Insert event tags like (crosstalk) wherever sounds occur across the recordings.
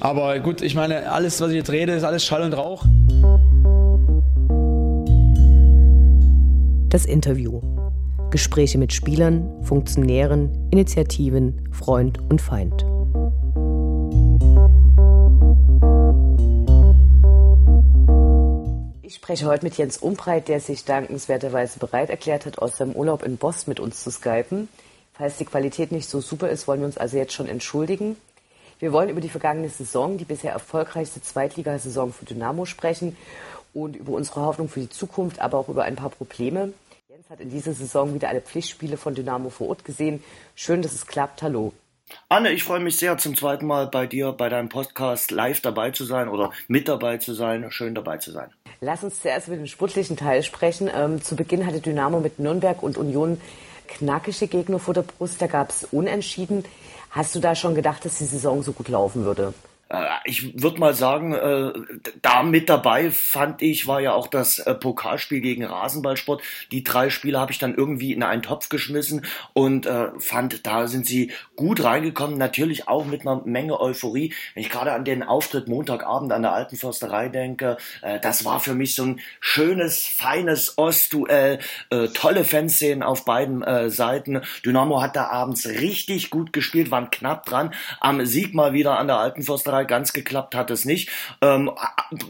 Aber gut, ich meine, alles, was ich jetzt rede, ist alles Schall und Rauch. Das Interview. Gespräche mit Spielern, Funktionären, Initiativen, Freund und Feind. Ich spreche heute mit Jens Umbreit, der sich dankenswerterweise bereit erklärt hat, aus seinem Urlaub in Bost mit uns zu skypen. Falls die Qualität nicht so super ist, wollen wir uns also jetzt schon entschuldigen. Wir wollen über die vergangene Saison, die bisher erfolgreichste Zweitligasaison für Dynamo sprechen und über unsere Hoffnung für die Zukunft, aber auch über ein paar Probleme. Jens hat in dieser Saison wieder alle Pflichtspiele von Dynamo vor Ort gesehen. Schön, dass es klappt. Hallo. Anne, ich freue mich sehr, zum zweiten Mal bei dir, bei deinem Podcast live dabei zu sein oder mit dabei zu sein. Schön dabei zu sein. Lass uns zuerst über den sportlichen Teil sprechen. Ähm, zu Beginn hatte Dynamo mit Nürnberg und Union knackige Gegner vor der Brust. Da gab es Unentschieden. Hast du da schon gedacht, dass die Saison so gut laufen würde? Äh, ich würde mal sagen, äh, da mit dabei fand ich, war ja auch das äh, Pokalspiel gegen Rasenballsport. Die drei Spiele habe ich dann irgendwie in einen Topf geschmissen und fand, da sind sie gut reingekommen. Natürlich auch mit einer Menge Euphorie. Wenn ich gerade an den Auftritt Montagabend an der Alten Försterei denke, das war für mich so ein schönes, feines Ostduell. Tolle Fanszenen auf beiden Seiten. Dynamo hat da abends richtig gut gespielt, waren knapp dran. Am Sieg mal wieder an der Alten Försterei Österreich ganz geklappt hat es nicht. Ähm,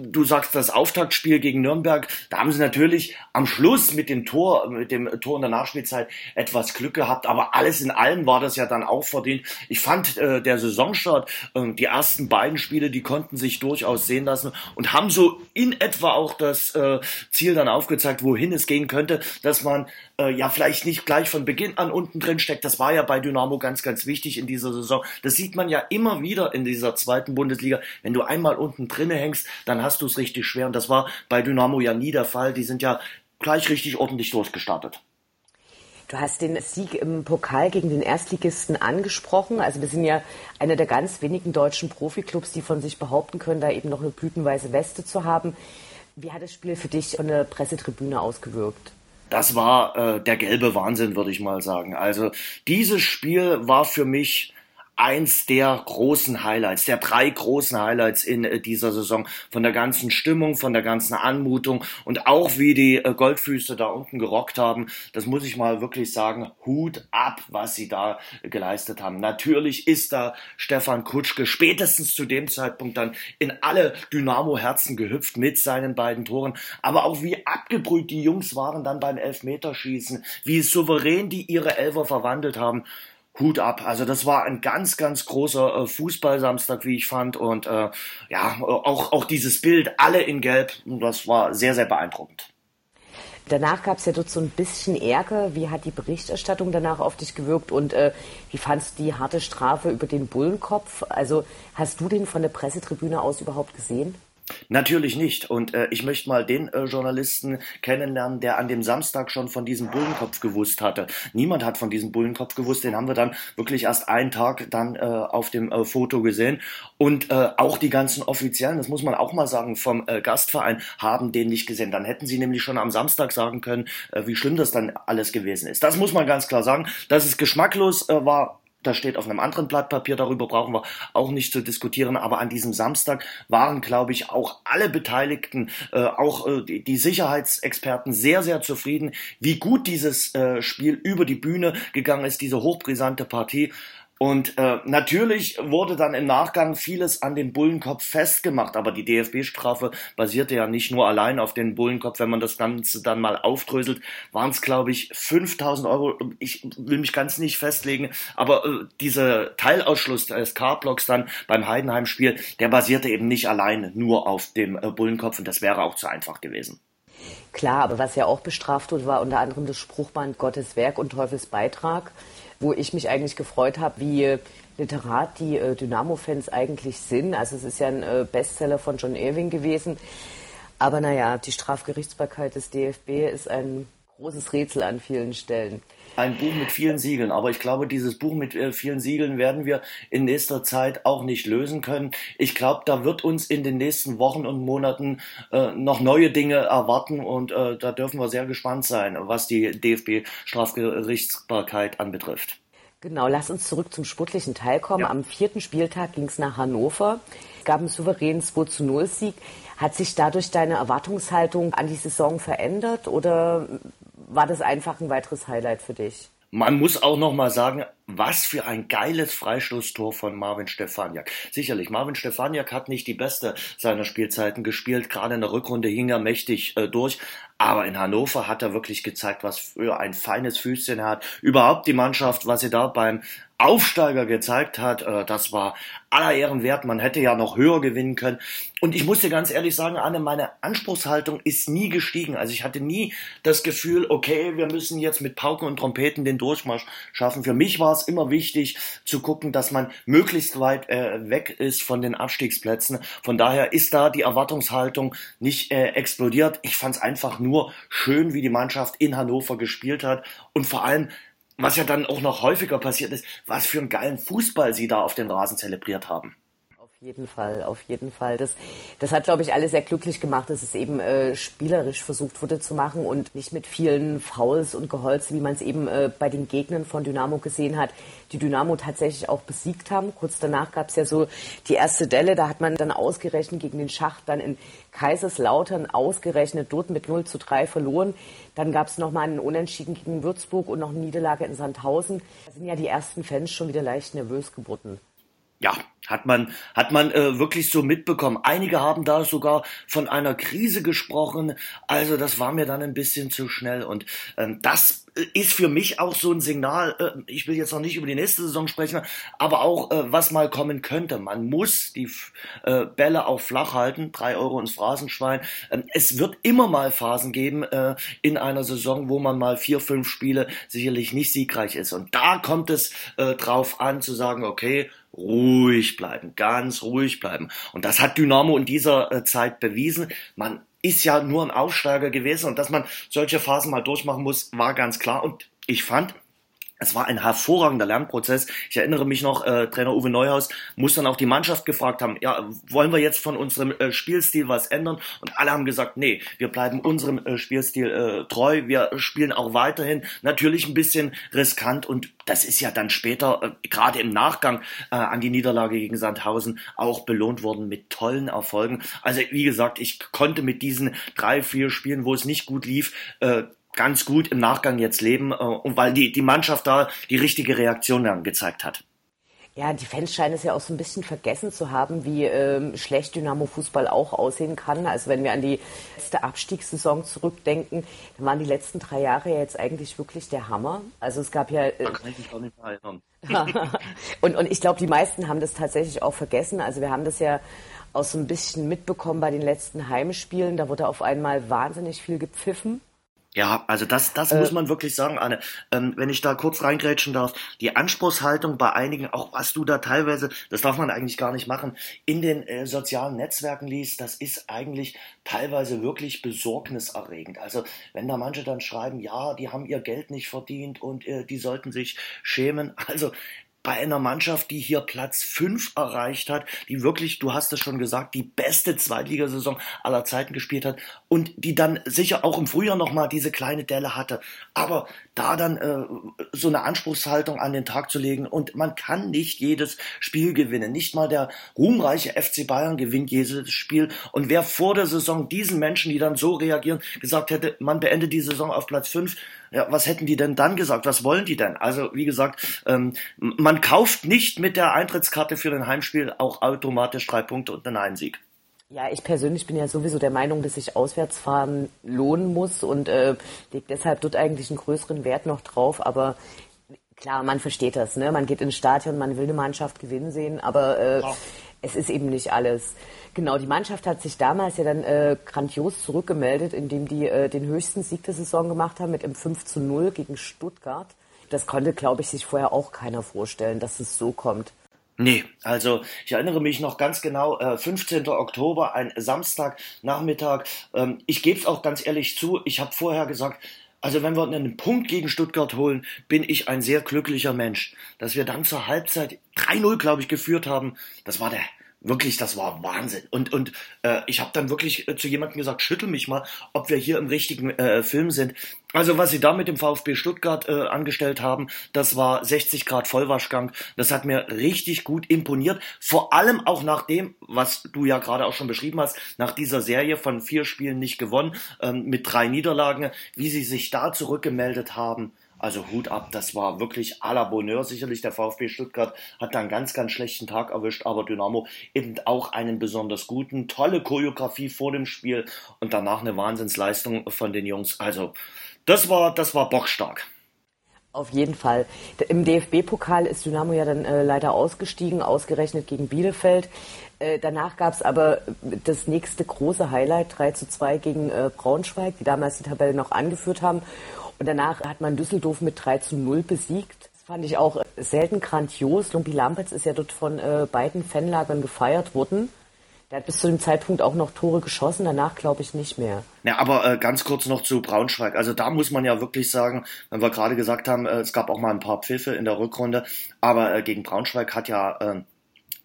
du sagst das Auftaktspiel gegen Nürnberg, da haben sie natürlich am Schluss mit dem Tor, mit dem Tor in der Nachspielzeit etwas Glück gehabt, aber alles in allem war das ja dann auch verdient. Ich fand äh, der Saisonstart, äh, die ersten beiden Spiele, die konnten sich durchaus sehen lassen und haben so in etwa auch das äh, Ziel dann aufgezeigt, wohin es gehen könnte, dass man äh, ja vielleicht nicht gleich von Beginn an unten drin steckt. Das war ja bei Dynamo ganz, ganz wichtig in dieser Saison. Das sieht man ja immer wieder in dieser zweiten Bundesliga. Wenn du einmal unten drinne hängst, dann hast du es richtig schwer. Und das war bei Dynamo ja nie der Fall. Die sind ja gleich richtig ordentlich durchgestartet. Du hast den Sieg im Pokal gegen den Erstligisten angesprochen. Also wir sind ja einer der ganz wenigen deutschen Profiklubs, die von sich behaupten können, da eben noch eine blütenweise Weste zu haben. Wie hat das Spiel für dich von der Pressetribüne ausgewirkt? Das war äh, der gelbe Wahnsinn, würde ich mal sagen. Also dieses Spiel war für mich eins der großen Highlights, der drei großen Highlights in äh, dieser Saison. Von der ganzen Stimmung, von der ganzen Anmutung und auch wie die äh, Goldfüße da unten gerockt haben. Das muss ich mal wirklich sagen. Hut ab, was sie da geleistet haben. Natürlich ist da Stefan Kutschke spätestens zu dem Zeitpunkt dann in alle Dynamo-Herzen gehüpft mit seinen beiden Toren. Aber auch wie abgebrüht die Jungs waren dann beim Elfmeterschießen, wie souverän die ihre Elfer verwandelt haben. Hut ab. Also das war ein ganz, ganz großer äh, Fußballsamstag, wie ich fand. Und äh, ja, auch, auch dieses Bild, alle in Gelb, das war sehr, sehr beeindruckend. Danach gab es ja dort so ein bisschen Ärger. Wie hat die Berichterstattung danach auf dich gewirkt und äh, wie fandst du die harte Strafe über den Bullenkopf? Also hast du den von der Pressetribüne aus überhaupt gesehen? Natürlich nicht. Und äh, ich möchte mal den äh, Journalisten kennenlernen, der an dem Samstag schon von diesem Bullenkopf gewusst hatte. Niemand hat von diesem Bullenkopf gewusst. Den haben wir dann wirklich erst einen Tag dann äh, auf dem äh, Foto gesehen. Und äh, auch die ganzen Offiziellen, das muss man auch mal sagen, vom äh, Gastverein haben den nicht gesehen. Dann hätten sie nämlich schon am Samstag sagen können, äh, wie schlimm das dann alles gewesen ist. Das muss man ganz klar sagen. Dass es geschmacklos äh, war, das steht auf einem anderen Blatt Papier, darüber brauchen wir auch nicht zu diskutieren. Aber an diesem Samstag waren, glaube ich, auch alle Beteiligten, äh, auch äh, die, die, Sicherheitsexperten sehr, sehr zufrieden, wie gut dieses äh, Spiel über die Bühne gegangen ist, diese hochbrisante Partie. Und äh, natürlich wurde dann im Nachgang vieles an dem Bullenkopf festgemacht, aber die DFB-Strafe basierte ja nicht nur allein auf den Bullenkopf. Wenn man das Ganze dann mal aufdröselt, waren es, glaube ich, 5000 Euro. Ich will mich ganz nicht festlegen, aber äh, dieser Teilausschluss des K-Blocks dann beim Heidenheim-Spiel, der basierte eben nicht allein nur auf dem äh, Bullenkopf und das wäre auch zu einfach gewesen. Klar, aber was ja auch bestraft wurde, war unter anderem das Spruchband Gottes Werk und Teufels Beitrag wo ich mich eigentlich gefreut habe, wie literat die äh, Dynamo-Fans eigentlich sind. Also es ist ja ein äh, Bestseller von John Irving gewesen. Aber naja, die Strafgerichtsbarkeit des DFB ist ein großes Rätsel an vielen Stellen. Ein Buch mit vielen Siegeln, aber ich glaube, dieses Buch mit äh, vielen Siegeln werden wir in nächster Zeit auch nicht lösen können. Ich glaube, da wird uns in den nächsten Wochen und Monaten äh, noch neue Dinge erwarten und äh, da dürfen wir sehr gespannt sein, was die DFB-Strafgerichtsbarkeit anbetrifft. Genau, lass uns zurück zum sportlichen Teil kommen. Ja. Am vierten Spieltag ging es nach Hannover. Es gab einen souveränen 2 zu 0 Sieg. Hat sich dadurch deine Erwartungshaltung an die Saison verändert oder war das einfach ein weiteres Highlight für dich? Man muss auch noch mal sagen, was für ein geiles Freistoßtor von Marvin Stefaniak. Sicherlich, Marvin Stefaniak hat nicht die beste seiner Spielzeiten gespielt. Gerade in der Rückrunde hing er mächtig äh, durch. Aber in Hannover hat er wirklich gezeigt, was für ein feines Füßchen er hat. Überhaupt die Mannschaft, was sie da beim Aufsteiger gezeigt hat, äh, das war aller Ehren wert. Man hätte ja noch höher gewinnen können. Und ich muss dir ganz ehrlich sagen, Anne, meine Anspruchshaltung ist nie gestiegen. Also ich hatte nie das Gefühl, okay, wir müssen jetzt mit Pauken und Trompeten den Durchmarsch schaffen. Für mich war es immer wichtig zu gucken, dass man möglichst weit äh, weg ist von den Abstiegsplätzen. Von daher ist da die Erwartungshaltung nicht äh, explodiert. Ich fand es einfach nur schön, wie die Mannschaft in Hannover gespielt hat und vor allem was ja dann auch noch häufiger passiert ist, was für einen geilen Fußball sie da auf den Rasen zelebriert haben. Auf jeden Fall, auf jeden Fall. Das, das hat, glaube ich, alle sehr glücklich gemacht, dass es eben äh, spielerisch versucht wurde zu machen und nicht mit vielen Fouls und Geholze, wie man es eben äh, bei den Gegnern von Dynamo gesehen hat, die Dynamo tatsächlich auch besiegt haben. Kurz danach gab es ja so die erste Delle, da hat man dann ausgerechnet gegen den Schacht dann in Kaiserslautern ausgerechnet dort mit 0 zu 3 verloren. Dann gab es nochmal einen Unentschieden gegen Würzburg und noch eine Niederlage in Sandhausen. Da sind ja die ersten Fans schon wieder leicht nervös geworden. Ja, hat man, hat man äh, wirklich so mitbekommen. Einige haben da sogar von einer Krise gesprochen. Also das war mir dann ein bisschen zu schnell. Und ähm, das ist für mich auch so ein Signal. Äh, ich will jetzt noch nicht über die nächste Saison sprechen, aber auch äh, was mal kommen könnte. Man muss die äh, Bälle auch flach halten. Drei Euro ins Phrasenschwein. Ähm, es wird immer mal Phasen geben äh, in einer Saison, wo man mal vier, fünf Spiele sicherlich nicht siegreich ist. Und da kommt es äh, drauf an zu sagen, okay, ruhig bleiben, ganz ruhig bleiben. Und das hat Dynamo in dieser äh, Zeit bewiesen. Man ist ja nur ein Aufsteiger gewesen und dass man solche Phasen mal durchmachen muss, war ganz klar. Und ich fand, es war ein hervorragender Lernprozess. Ich erinnere mich noch, äh, Trainer Uwe Neuhaus muss dann auch die Mannschaft gefragt haben, ja, wollen wir jetzt von unserem äh, Spielstil was ändern? Und alle haben gesagt, nee, wir bleiben unserem äh, Spielstil äh, treu. Wir spielen auch weiterhin natürlich ein bisschen riskant und das ist ja dann später, äh, gerade im Nachgang äh, an die Niederlage gegen Sandhausen, auch belohnt worden mit tollen Erfolgen. Also wie gesagt, ich konnte mit diesen drei, vier Spielen, wo es nicht gut lief, äh, ganz gut im Nachgang jetzt leben äh, und weil die, die Mannschaft da die richtige Reaktion dann gezeigt hat. Ja, die Fans scheinen es ja auch so ein bisschen vergessen zu haben, wie ähm, schlecht Dynamo-Fußball auch aussehen kann. Also wenn wir an die letzte Abstiegssaison zurückdenken, dann waren die letzten drei Jahre ja jetzt eigentlich wirklich der Hammer. Also es gab ja... Äh, da kann ich mich auch nicht erinnern. (laughs) und, und ich glaube, die meisten haben das tatsächlich auch vergessen. Also wir haben das ja auch so ein bisschen mitbekommen bei den letzten Heimspielen. Da wurde auf einmal wahnsinnig viel gepfiffen. Ja, also das, das äh, muss man wirklich sagen, Anne. Ähm, wenn ich da kurz reingrätschen darf, die Anspruchshaltung bei einigen, auch was du da teilweise, das darf man eigentlich gar nicht machen, in den äh, sozialen Netzwerken liest, das ist eigentlich teilweise wirklich besorgniserregend. Also wenn da manche dann schreiben, ja, die haben ihr Geld nicht verdient und äh, die sollten sich schämen. (laughs) Also bei einer Mannschaft, die hier Platz 5 erreicht hat, die wirklich, du hast es schon gesagt, die beste Zweitligasaison aller Zeiten gespielt hat und die dann sicher auch im Frühjahr nochmal diese kleine Delle hatte. Aber da dann äh, so eine Anspruchshaltung an den Tag zu legen und man kann nicht jedes Spiel gewinnen. Nicht mal der ruhmreiche FC Bayern gewinnt jedes Spiel. Und wer vor der Saison diesen Menschen, die dann so reagieren, gesagt hätte, man beendet die Saison auf Platz 5, ja, was hätten die denn dann gesagt? Was wollen die denn? Also, wie gesagt, ähm, man kauft nicht mit der Eintrittskarte für ein Heimspiel auch automatisch drei Punkte und einen Einsieg. Ja, ich persönlich bin ja sowieso der Meinung, dass sich Auswärtsfahren lohnen muss und äh, legt deshalb dort eigentlich einen größeren Wert noch drauf. Aber klar, man versteht das. Ne? Man geht ins Stadion, man will eine Mannschaft gewinnen sehen, aber äh, ja. Es ist eben nicht alles. Genau, die Mannschaft hat sich damals ja dann äh, grandios zurückgemeldet, indem die äh, den höchsten Sieg der Saison gemacht haben mit dem 5 zu 0 gegen Stuttgart. Das konnte, glaube ich, sich vorher auch keiner vorstellen, dass es so kommt. Nee, also ich erinnere mich noch ganz genau, äh, 15. Oktober, ein Samstagnachmittag. Ähm, ich gebe es auch ganz ehrlich zu, ich habe vorher gesagt, also wenn wir einen Punkt gegen Stuttgart holen, bin ich ein sehr glücklicher Mensch. Dass wir dann zur Halbzeit 3-0, glaube ich, geführt haben, das war der wirklich, das war Wahnsinn. Und, und äh, ich habe dann wirklich äh, zu jemandem gesagt, schüttel mich mal, ob wir hier im richtigen äh, Film sind. Also was sie da mit dem VfB Stuttgart äh, angestellt haben, das war 60 Grad Vollwaschgang. Das hat mir richtig gut imponiert. Vor allem auch nach dem, was du ja gerade auch schon beschrieben hast, nach dieser Serie von vier Spielen nicht gewonnen, ähm, mit drei Niederlagen, wie sie sich da zurückgemeldet haben. Also Hut ab, das war wirklich à la Bonheur. Sicherlich der VfB Stuttgart hat da einen ganz, ganz schlechten Tag erwischt, aber Dynamo eben auch einen besonders guten. Tolle Choreografie vor dem Spiel und danach eine Wahnsinnsleistung von den Jungs. Also das war, das war bockstark. Auf jeden Fall. Im DFB-Pokal ist Dynamo ja dann äh, leider ausgestiegen, ausgerechnet gegen Bielefeld. Äh, danach gab es aber das nächste große Highlight, 3 zu 2 gegen äh, Braunschweig, die damals die Tabelle noch angeführt haben. Und danach hat man Düsseldorf mit 3 zu 0 besiegt. Das fand ich auch selten grandios. Lumpi Lampertz ist ja dort von äh, beiden Fanlagern gefeiert worden. Der hat bis zu dem Zeitpunkt auch noch Tore geschossen, danach glaube ich nicht mehr. Ja, aber äh, ganz kurz noch zu Braunschweig. Also da muss man ja wirklich sagen, wenn wir gerade gesagt haben, äh, es gab auch mal ein paar Pfiffe in der Rückrunde, aber äh, gegen Braunschweig hat ja äh,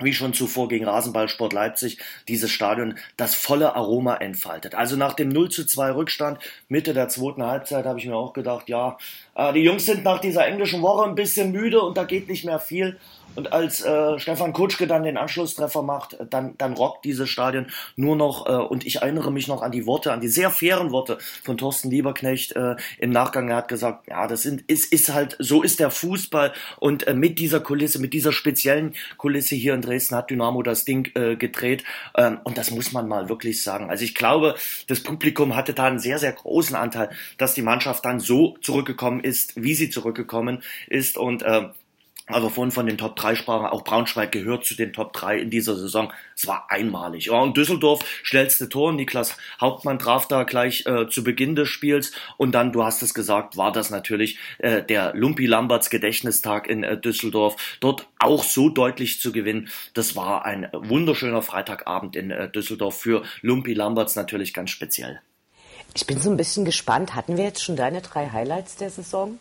wie schon zuvor gegen Rasenballsport Leipzig, dieses Stadion das volle Aroma entfaltet. Also nach dem 0 zu 2 Rückstand, Mitte der zweiten Halbzeit, habe ich mir auch gedacht, ja, äh, die Jungs sind nach dieser englischen Woche ein bisschen müde und da geht nicht mehr viel. Und als äh, Stefan Kutschke dann den Anschlusstreffer macht, dann, dann rockt dieses Stadion nur noch. Äh, und ich erinnere mich noch an die Worte, an die sehr fairen Worte von Thorsten Lieberknecht äh, im Nachgang. Er hat gesagt, ja, das sind, ist, ist halt, so ist der Fußball. Und äh, mit dieser Kulisse, mit dieser speziellen Kulisse hier in Dresden hat Dynamo das Ding äh, gedreht. Ähm, und das muss man mal wirklich sagen. Also ich glaube, das Publikum hatte da einen sehr, sehr großen Anteil, dass die Mannschaft dann so zurückgekommen ist, wie sie zurückgekommen ist. Und äh, also vorhin von den Top 3 sprachen, auch Braunschweig gehört zu den Top 3 in dieser Saison. Es war einmalig. Ja, und Düsseldorf schnellste Tor. Niklas Hauptmann traf da gleich äh, zu Beginn des Spiels. Und dann, du hast es gesagt, war das natürlich äh, der Lumpi Lamberts Gedächtnistag in äh, Düsseldorf. Dort auch so deutlich zu gewinnen. Das war ein wunderschöner Freitagabend in äh, Düsseldorf für Lumpi Lamberts natürlich ganz speziell. Ich bin so ein bisschen gespannt. Hatten wir jetzt schon deine drei Highlights der Saison?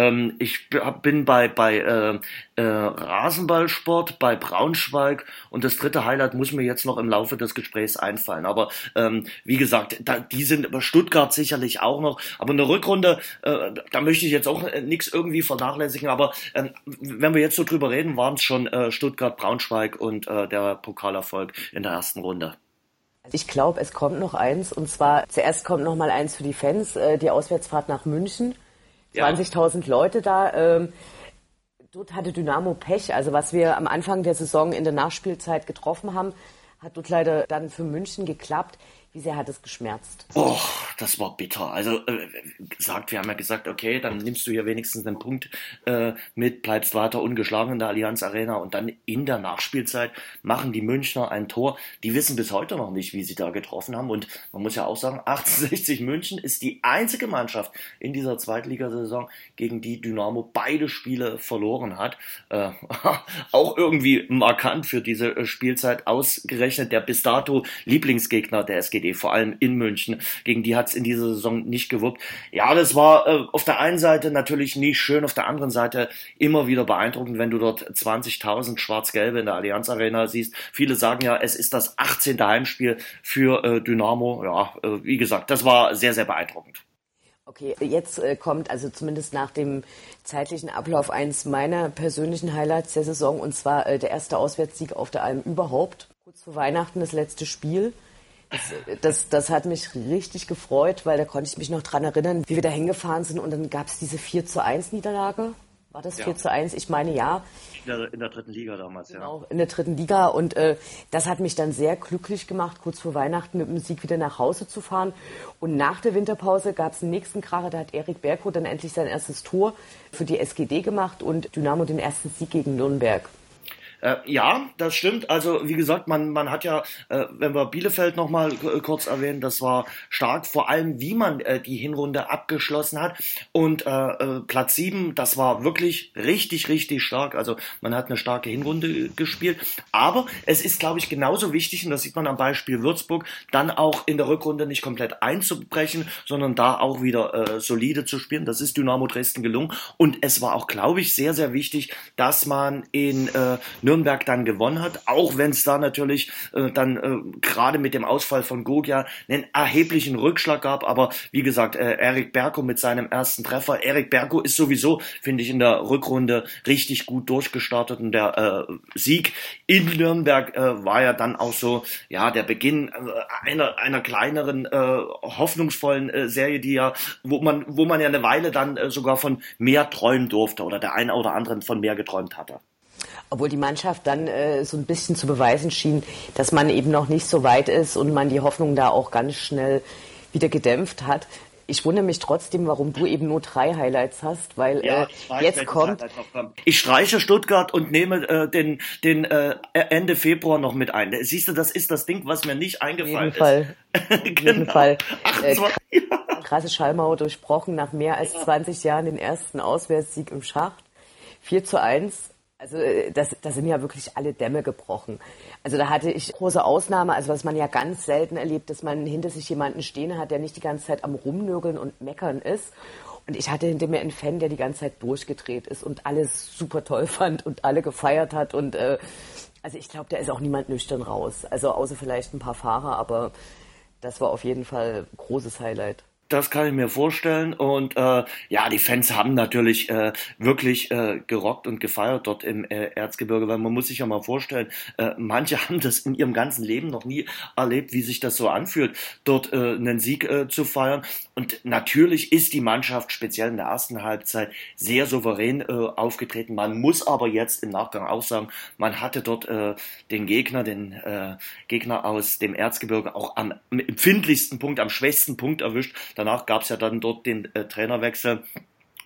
Ähm, ich bin bei, bei äh, äh, Rasenballsport, bei Braunschweig und das dritte Highlight muss mir jetzt noch im Laufe des Gesprächs einfallen. Aber ähm, wie gesagt, da, die sind Stuttgart sicherlich auch noch. Aber eine Rückrunde, äh, da möchte ich jetzt auch äh, nichts irgendwie vernachlässigen. Aber ähm, wenn wir jetzt so drüber reden, waren es schon äh, Stuttgart, Braunschweig und äh, der Pokalerfolg in der ersten Runde. Ich glaube, es kommt noch eins und zwar zuerst kommt noch mal eins für die Fans, äh, die Auswärtsfahrt nach München. 20.000 Leute da. Ähm, dort hatte Dynamo Pech. Also was wir am Anfang der Saison in der Nachspielzeit getroffen haben, hat dort leider dann für München geklappt. Wie sehr hat es geschmerzt? Oh, das war bitter. Also äh, gesagt, wir haben ja gesagt, okay, dann nimmst du hier wenigstens einen Punkt äh, mit, bleibst weiter ungeschlagen in der Allianz Arena und dann in der Nachspielzeit machen die Münchner ein Tor. Die wissen bis heute noch nicht, wie sie da getroffen haben. Und man muss ja auch sagen, (laughs) 1860 München ist die einzige Mannschaft in dieser Zweitligasaison, gegen die Dynamo beide Spiele verloren hat. Äh, (laughs) auch irgendwie markant für diese äh, Spielzeit ausgerechnet der bis dato Lieblingsgegner der SG SPD, vor allem in München. Gegen die hat es in dieser Saison nicht gewuppt. Ja, das war äh, auf der einen Seite natürlich nicht schön, auf der anderen Seite immer wieder beeindruckend, wenn du dort 20.000 Schwarz-Gelbe in der Allianz Arena siehst. Viele sagen ja, es ist das 18. Heimspiel für äh, Dynamo. Ja, äh, wie gesagt, das war sehr, sehr beeindruckend. Okay, jetzt äh, kommt also zumindest nach dem zeitlichen Ablauf eins meiner persönlichen Highlights der Saison und zwar äh, der erste Auswärtssieg auf der Alm überhaupt. Kurz vor Weihnachten das letzte Spiel. Das, das, das, hat mich richtig gefreut, weil da konnte ich mich noch dran erinnern, wie wir da hingefahren sind und dann gab es diese 4 zu 1 Niederlage. War das ja. 4 zu 1? Ich meine ja. In der, in der dritten Liga damals, genau, ja. in der dritten Liga. Und äh, das hat mich dann sehr glücklich gemacht, kurz vor Weihnachten mit dem Sieg wieder nach Hause zu fahren. Und nach der Winterpause gab es einen nächsten Kracher, da hat Erik Berghout dann endlich sein erstes Tor für die SGD gemacht und Dynamo den ersten Sieg gegen Nürnberg. Äh, ja, das stimmt. Also wie gesagt, man, man hat ja, äh, wenn wir Bielefeld nochmal kurz erwähnen, das war stark, vor allem wie man äh, die Hinrunde abgeschlossen hat. Und äh, äh Platz 7, das war wirklich richtig, richtig stark. Also man hat eine starke Hinrunde gespielt. Aber es ist, glaube ich, genauso wichtig, und das sieht man am Beispiel Würzburg, dann auch in der Rückrunde nicht komplett einzubrechen, sondern da auch wieder äh, solide zu spielen. Das ist Dynamo Dresden gelungen. Und es war auch, glaube ich, sehr, sehr wichtig, dass man in äh, Nürnberg dann gewonnen hat, auch wenn es da natürlich äh, dann äh, gerade mit dem Ausfall von Gogia einen erheblichen Rückschlag gab. Aber wie gesagt, äh, Erik Berko mit seinem ersten Treffer. Erik Berko ist sowieso, finde ich, in der Rückrunde richtig gut durchgestartet und der äh, Sieg in Nürnberg äh, war ja dann auch so, ja, der Beginn äh, einer, einer kleineren, äh, hoffnungsvollen äh, Serie, die ja, wo man, wo man ja eine Weile dann äh, sogar von mehr träumen durfte oder der eine oder andere von mehr geträumt hatte. Obwohl die Mannschaft dann äh, so ein bisschen zu beweisen schien, dass man eben noch nicht so weit ist und man die Hoffnung da auch ganz schnell wieder gedämpft hat. Ich wundere mich trotzdem, warum du eben nur drei Highlights hast, weil ja, äh, jetzt kommt. Ich streiche Stuttgart und nehme äh, den, den äh, Ende Februar noch mit ein. Siehst du, das ist das Ding, was mir nicht eingefallen Auf jeden ist. Fall. (laughs) Auf jeden genau. Fall. Äh, (laughs) krasse Schallmauer durchbrochen nach mehr als 20 Jahren den ersten Auswärtssieg im Schacht. 4 zu 1 also äh, das, da sind ja wirklich alle Dämme gebrochen. Also da hatte ich große Ausnahme, also was man ja ganz selten erlebt, dass man hinter sich jemanden stehen hat, der nicht die ganze Zeit am Rumnörgeln und Meckern ist. Und ich hatte hinter mir einen Fan, der die ganze Zeit durchgedreht ist und alles super toll (laughs) fand und alle gefeiert hat. Und äh, also ich glaube, da ist auch niemand nüchtern raus. Also außer vielleicht ein paar Fahrer, aber das war auf jeden Fall großes Highlight. Das kann ich mir vorstellen. Und äh, ja, die Fans haben natürlich äh, wirklich äh, gerockt und gefeiert dort im äh, Erzgebirge, weil man muss sich ja mal vorstellen, äh, manche (laughs) haben das in ihrem ganzen Leben noch nie erlebt, wie sich das so anfühlt, dort äh, einen Sieg äh, zu feiern. Und natürlich ist die Mannschaft speziell in der ersten Halbzeit sehr souverän äh, aufgetreten. Man muss aber jetzt im Nachgang auch sagen, man hatte dort äh, den Gegner, den äh, Gegner aus dem Erzgebirge auch am empfindlichsten Punkt, am schwächsten Punkt erwischt. Danach gab es ja dann dort den äh, Trainerwechsel.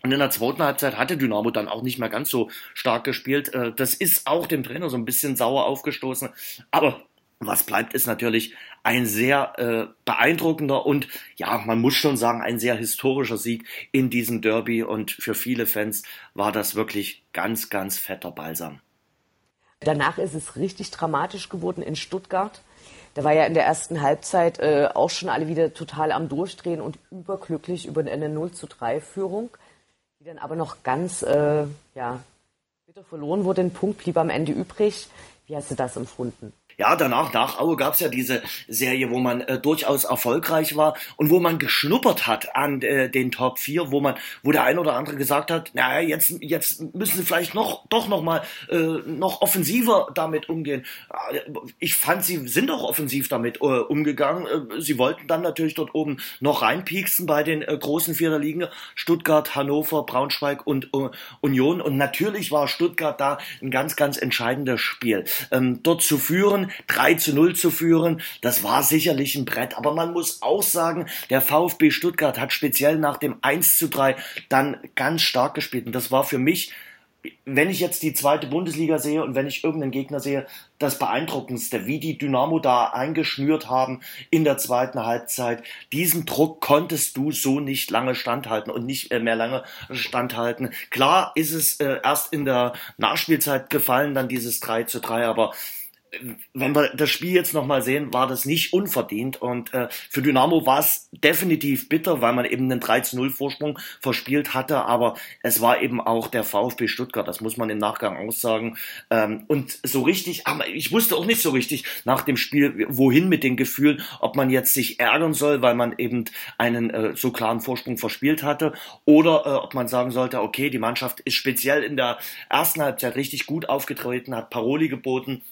Und in der zweiten Halbzeit hatte Dynamo dann auch nicht mehr ganz so stark gespielt. Äh, das ist auch dem Trainer so ein bisschen sauer aufgestoßen. Aber was bleibt, ist natürlich ein sehr äh, beeindruckender und ja, man muss schon sagen, ein sehr historischer Sieg in diesem Derby. Und für viele Fans war das wirklich ganz, ganz fetter Balsam. Danach ist es richtig dramatisch geworden in Stuttgart. Da war ja in der ersten Halbzeit äh, auch schon alle wieder total am Durchdrehen und überglücklich über eine 0 zu 3 Führung, die dann aber noch ganz äh, ja, bitter verloren wurde. Ein Punkt blieb am Ende übrig. Wie hast du das empfunden? Ja, danach, nach Aue gab's ja diese Serie, wo man äh, durchaus erfolgreich war und wo man geschnuppert hat an äh, den Top 4, wo man, wo der ein oder andere gesagt hat, naja, jetzt, jetzt müssen sie vielleicht noch, doch noch mal äh, noch offensiver damit umgehen. Ich fand, sie sind auch offensiv damit äh, umgegangen. Äh, sie wollten dann natürlich dort oben noch reinpieksen bei den äh, großen Vierer Ligen, Stuttgart, Hannover, Braunschweig und äh, Union. Und natürlich war Stuttgart da ein ganz, ganz entscheidendes Spiel. Ähm, dort zu führen, 3 zu 0 zu führen, das war sicherlich ein Brett. Aber man muss auch sagen, der VfB Stuttgart hat speziell nach dem 1 zu 3 dann ganz stark gespielt. Und das war für mich wenn ich jetzt die zweite Bundesliga sehe und wenn ich irgendeinen Gegner sehe, das beeindruckendste, wie die Dynamo da eingeschnürt haben in der zweiten Halbzeit. Diesen Druck konntest du so nicht lange standhalten und nicht äh, mehr lange standhalten. Klar ist es äh, erst in der Nachspielzeit gefallen, dann dieses 3 zu 3, aber wenn wir das Spiel jetzt nochmal sehen, war das nicht unverdient. Und äh, für Dynamo war es definitiv bitter, weil man eben einen 3-0-Vorsprung verspielt hatte. Aber es war eben auch der VfB Stuttgart, das muss man im Nachgang aussagen. Ähm, und so richtig, aber ich wusste auch nicht so richtig nach dem Spiel, wohin mit den Gefühlen, ob man jetzt sich ärgern soll, weil man eben einen äh, so klaren Vorsprung verspielt hatte. Oder äh, ob man sagen sollte, okay, die Mannschaft ist speziell in der ersten Halbzeit richtig gut aufgetreten, hat Paroli geboten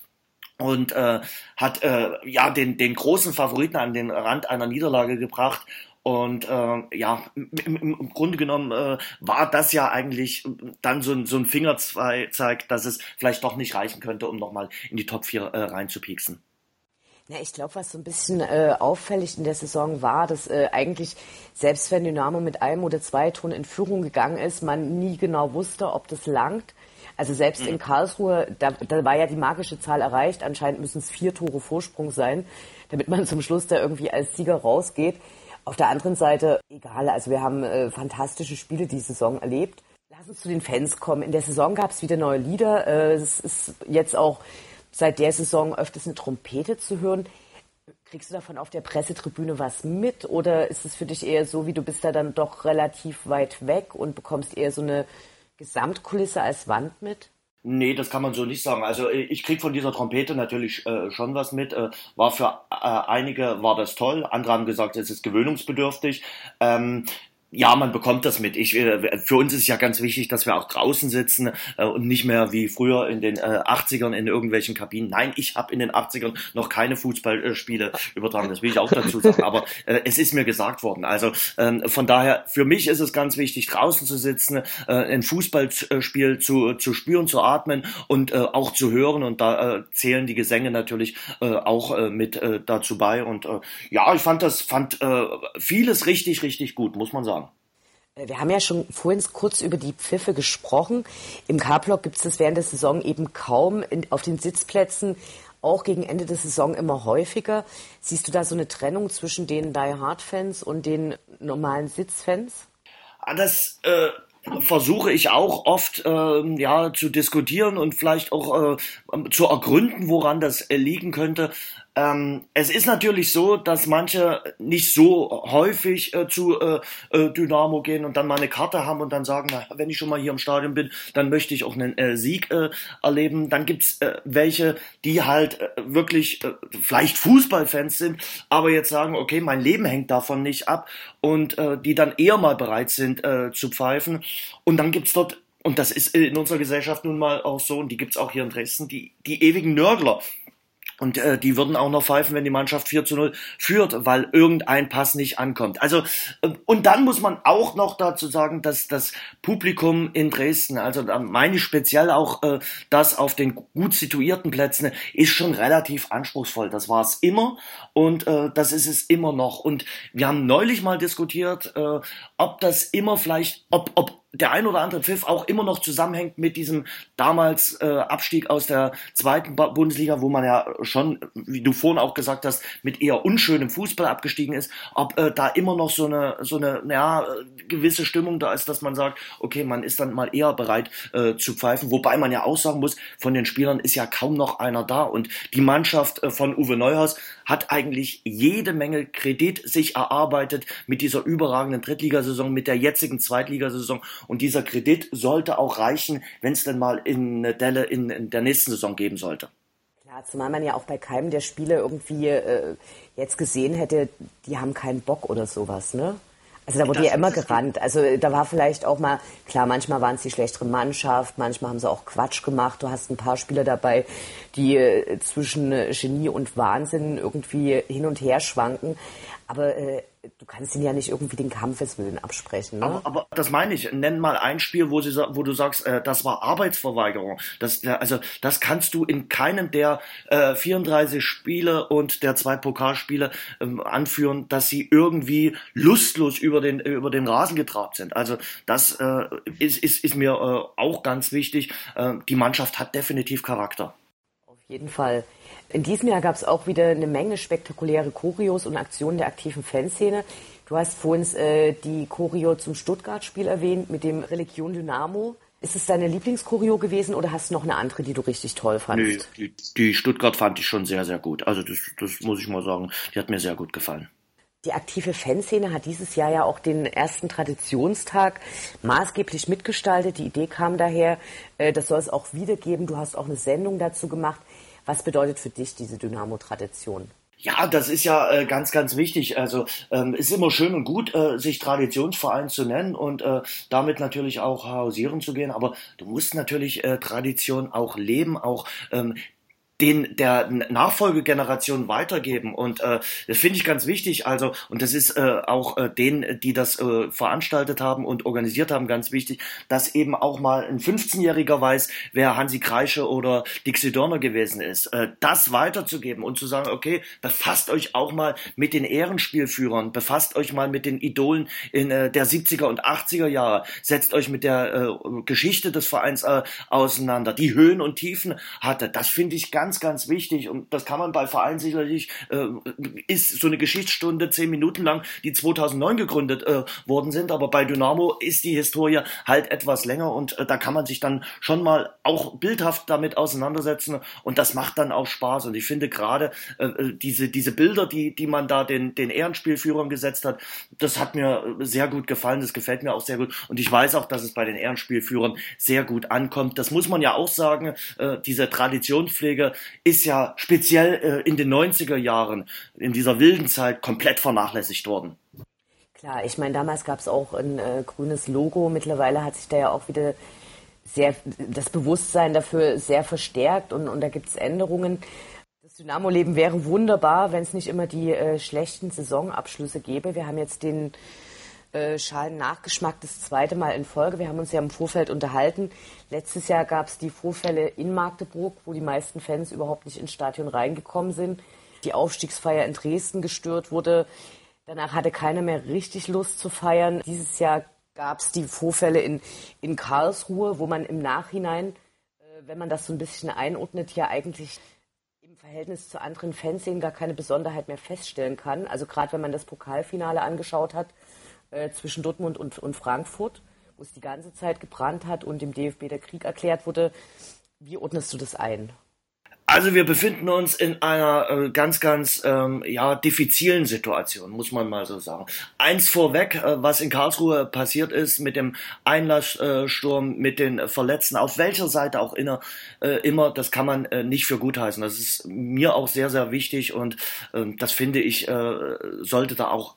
und äh, hat äh, ja den, den großen Favoriten an den Rand einer Niederlage gebracht. Und äh, ja, im, im Grunde genommen äh, war das ja eigentlich dann so, ein so ein Fingerzeig, dass es vielleicht doch nicht reichen könnte, um nochmal in die Top 4 äh, reinzupieksen. Ja, ich glaube, was so ein bisschen äh, auffällig in der Saison war, dass äh, eigentlich, selbst wenn Dynamo mit einem oder zwei Toren in Führung gegangen ist, man nie genau wusste, ob das langt. Also selbst mhm. in Karlsruhe, da, da war ja die magische Zahl erreicht. Anscheinend müssen es vier Tore Vorsprung sein, damit man zum Schluss da irgendwie als Sieger rausgeht. Auf der anderen Seite, egal, also wir haben äh, fantastische Spiele die Saison erlebt. Lass uns zu den Fans kommen. In der Saison gab es wieder neue Lieder. Äh, es ist jetzt auch seit der Saison öfters eine Trompete zu hören. Kriegst du davon auf der Pressetribüne was mit oder ist es für dich eher so, wie du bist da dann doch relativ weit weg und bekommst eher so eine Gesamtkulisse als Wand mit? Nee, das kann man so nicht sagen. Also ich krieg von dieser Trompete natürlich äh, schon was mit. Äh, war für äh, einige war das toll, andere haben gesagt, es ist gewöhnungsbedürftig. Ähm, ja, man bekommt das mit. Ich, äh, für uns ist es ja ganz wichtig, dass wir auch draußen sitzen äh, und nicht mehr wie früher in den äh, 80ern in irgendwelchen Kabinen. Nein, ich habe in den 80ern noch keine Fußballspiele übertragen, das will ich auch dazu sagen. Aber äh, es ist mir gesagt worden. Also ähm, von daher, für mich ist es ganz wichtig, draußen zu sitzen, äh, ein Fußballspiel zu, zu spüren, zu atmen und äh, auch zu hören. Und da äh, zählen die Gesänge natürlich äh, auch äh, mit äh, dazu bei. Und äh, ja, ich fand das, fand äh, vieles richtig, richtig gut, muss man sagen. Äh, wir haben ja schon vorhin kurz über die Pfiffe gesprochen. Im K-Block gibt es das während der Saison eben kaum. In, auf den Sitzplätzen auch gegen Ende der Saison immer häufiger. Siehst du da so eine Trennung zwischen den Die Hard-Fans und den normalen Sitzfans? Ah, das äh, versuche ich auch oft äh, ja zu diskutieren und vielleicht auch äh, zu ergründen, woran das äh, liegen könnte. Ähm, es ist natürlich so, dass manche nicht so häufig äh, zu äh, äh, Dynamo gehen und dann mal eine Karte haben und dann sagen, na, wenn ich schon mal hier im Stadion bin, dann möchte ich auch einen äh, Sieg äh, erleben. Dann gibt's äh, welche, die halt wirklich vielleicht Fußballfans sind, aber jetzt sagen, okay, mein Leben hängt davon nicht ab und die dann eher mal bereit sind zu pfeifen. Und dann gibt's dort und das ist in unserer Gesellschaft nun mal auch so, und die gibt's auch hier in Dresden, die, die ewigen Nörgler, und äh, die würden auch noch pfeifen, wenn die Mannschaft 4 zu 0 führt, weil irgendein Pass nicht ankommt. Also, äh, und dann muss man auch noch dazu sagen, dass das Publikum in Dresden, also da meine ich speziell auch äh, das auf den gut situierten Plätzen, ist schon relativ anspruchsvoll. Das war es immer und äh, das ist es immer noch. Und wir haben neulich mal diskutiert, äh, ob das immer vielleicht, ob, ob der ein oder andere Pfiff auch immer noch zusammenhängt mit diesem damals äh, Abstieg aus der zweiten Bundesliga, wo man ja schon, wie du vorhin auch gesagt hast, mit eher unschönem Fußball abgestiegen ist, ob äh, da immer noch so eine so eine ja, gewisse Stimmung da ist, dass man sagt, okay, man ist dann mal eher bereit äh, zu pfeifen, wobei man ja auch sagen muss, von den Spielern ist ja kaum noch einer da. Und die Mannschaft äh, von Uwe Neuhaus hat eigentlich jede Menge Kredit sich erarbeitet mit dieser überragenden Drittligasaison, mit der jetzigen Zweitligasaison und dieser Kredit sollte auch reichen, wenn es denn mal in Delle in, in, der nächsten Saison geben sollte. Klar, zumal man ja auch bei keinem der Spiele irgendwie äh, jetzt gesehen hätte, die haben keinen Bock oder sowas, ne? Also da wurde das ja immer gerannt. Also da war vielleicht auch mal, klar, manchmal waren es die schlechtere Mannschaft, manchmal haben sie auch Quatsch gemacht. Du hast ein paar Spieler dabei, die äh, zwischen äh, Genie und Wahnsinn irgendwie hin und her schwanken. Aber äh, du kannst ihnen ja nicht irgendwie den Kampfeswillen absprechen. Ne? Aber, aber, das meine ich. Nenn mal ein Spiel, wo, sie, wo du sagst, äh, das war Arbeitsverweigerung. Das, also das kannst du in keinem der äh, 34 Spiele und der zwei Pokalspiele ähm, anführen, dass sie irgendwie lustlos über den über den Rasen getrabt sind. Also das äh, ist, ist, ist mir äh, auch ganz wichtig. Äh, die Mannschaft hat definitiv Charakter. Auf jeden Fall. In diesem Jahr gab es auch wieder eine Menge spektakuläre Choreos und Aktionen der aktiven Fanszene. Du hast vorhin äh, die Choreo zum Stuttgart-Spiel erwähnt mit dem Religion Dynamo. Ist es deine Lieblingschoreo gewesen oder hast du noch eine andere, die du richtig toll fandest? Nee, die, die Stuttgart fand ich schon sehr, sehr gut. Also das, das muss ich mal sagen, die hat mir sehr gut gefallen. Die aktive Fanszene hat dieses Jahr ja auch den ersten Traditionstag maßgeblich mitgestaltet. Die Idee kam daher, äh, das soll es auch wiedergeben. Du hast auch eine Sendung dazu gemacht. Was bedeutet für dich diese Dynamo-Tradition? Ja, das ist ja äh, ganz, ganz wichtig. Also ähm, ist immer schön und gut, äh, sich Traditionsverein zu nennen und äh, damit natürlich auch hausieren zu gehen. Aber du musst natürlich äh, Tradition auch leben, auch ähm, den der Nachfolgegeneration weitergeben. Und äh, das finde ich ganz wichtig. Also und das ist äh, auch äh, denen die das äh, veranstaltet haben und organisiert haben ganz wichtig dass eben auch mal ein 15-jähriger weiß wer Hansi Kreische oder Dixie Dörner gewesen ist. Äh, das weiterzugeben und zu sagen okay befasst euch auch mal mit den Ehrenspielführern befasst euch mal mit den Idolen in äh, der 70er und 80er Jahre setzt euch mit der äh, Geschichte des Vereins äh, auseinander die Höhen und Tiefen hatte. Das finde ich ganz ganz, ganz wichtig. Und das kann man bei Vereinen sicherlich, äh, ist so eine Geschichtsstunde zehn Minuten lang, die 2009 gegründet äh, worden sind, aber bei Dynamo ist die Historie halt etwas länger und äh, da kann man sich dann schon mal auch bildhaft damit auseinandersetzen. Und das macht dann auch Spaß. Und ich finde gerade äh, äh diese, diese Bilder, die, die man da den, den Ehrenspielführern gesetzt hat, das hat mir sehr gut gefallen, das gefällt mir auch sehr gut. Und ich weiß auch, dass es bei den Ehrenspielführern sehr gut ankommt. Das muss man ja auch sagen, äh, diese Traditionspflege ist ja speziell äh, in den 90er Jahren, in dieser wilden Zeit, komplett vernachlässigt worden. Klar, ich meine, damals gab es auch ein äh, grünes Logo. Mittlerweile hat sich da ja auch wieder sehr das Bewusstsein dafür sehr verstärkt und, und da gibt es Änderungen. Das Dynamo-Leben wäre wunderbar, wenn es nicht immer die äh, schlechten Saisonabschlüsse gäbe. Wir haben jetzt den äh, schalen Nachgeschmack das zweite Mal in Folge. Wir haben uns ja im Vorfeld unterhalten. Letztes Jahr gab es die Vorfälle in Magdeburg, wo die meisten Fans überhaupt nicht ins Stadion reingekommen sind. Die Aufstiegsfeier in Dresden gestört wurde. Danach hatte keiner mehr richtig Lust zu feiern. Dieses Jahr gab es die Vorfälle in, in Karlsruhe, wo man im Nachhinein, äh, wenn man das so ein bisschen einordnet, ja eigentlich im Verhältnis zu anderen Fanszenen gar keine Besonderheit mehr feststellen kann. Also gerade wenn man das Pokalfinale angeschaut hat äh, zwischen Dortmund und, und Frankfurt, wo es die ganze Zeit gebrannt hat und dem DFB der Krieg erklärt wurde. Wie ordnest du das ein? Also wir befinden uns in einer äh, ganz, ganz ähm, ja diffizilen Situation, muss man mal so sagen. Eins vorweg, äh, was in Karlsruhe passiert ist mit dem Einlasssturm, mit den Verletzten, auf welcher Seite auch inner, äh, immer, das kann man äh, nicht für gut heißen. Das ist mir auch sehr, sehr wichtig und äh, das finde ich, äh, sollte da auch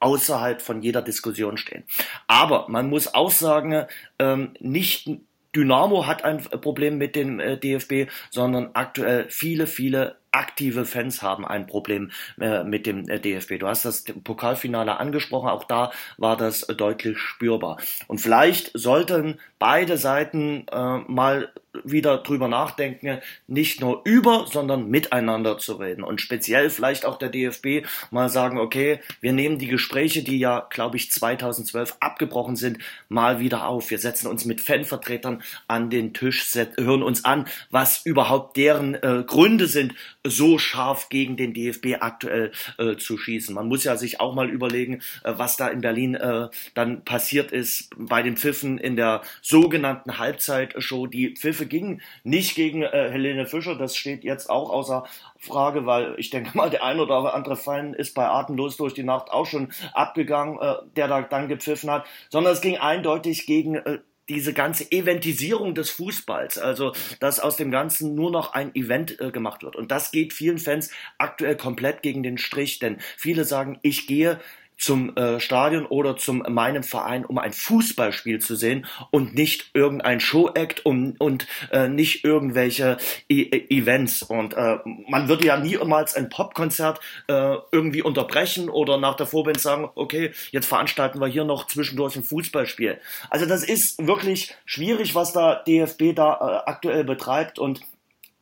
außerhalb von jeder Diskussion stehen. Aber man muss auch sagen, ähm, nicht Dynamo hat ein Problem mit dem äh, DFB, sondern aktuell viele, viele aktive Fans haben ein Problem äh, mit dem äh, DFB. Du hast das Pokalfinale angesprochen, auch da war das deutlich spürbar. Und vielleicht sollten beide Seiten äh, mal wieder drüber nachdenken, nicht nur über, sondern miteinander zu reden. Und speziell vielleicht auch der DFB mal sagen, okay, wir nehmen die Gespräche, die ja, glaube ich, 2012 abgebrochen sind, mal wieder auf. Wir setzen uns mit Fanvertretern an den Tisch, hören uns an, was überhaupt deren äh, Gründe sind, so scharf gegen den DFB aktuell äh, zu schießen. Man muss ja sich auch mal überlegen, äh, was da in Berlin äh, dann passiert ist bei den Pfiffen in der sogenannten Halbzeitshow. Die Pfiffe gingen nicht gegen äh, Helene Fischer, das steht jetzt auch außer Frage, weil ich denke mal, der ein oder andere Fan ist bei Atemlos durch die Nacht auch schon abgegangen, äh, der da dann gepfiffen hat, sondern es ging eindeutig gegen äh, diese ganze Eventisierung des Fußballs, also dass aus dem Ganzen nur noch ein Event äh, gemacht wird. Und das geht vielen Fans aktuell komplett gegen den Strich, denn viele sagen, ich gehe zum äh, Stadion oder zum meinem Verein, um ein Fußballspiel zu sehen und nicht irgendein Show-Act um, und äh, nicht irgendwelche e e Events. Und äh, man würde ja niemals ein Popkonzert äh, irgendwie unterbrechen oder nach der Vorband sagen, okay, jetzt veranstalten wir hier noch zwischendurch ein Fußballspiel. Also das ist wirklich schwierig, was da DFB da äh, aktuell betreibt und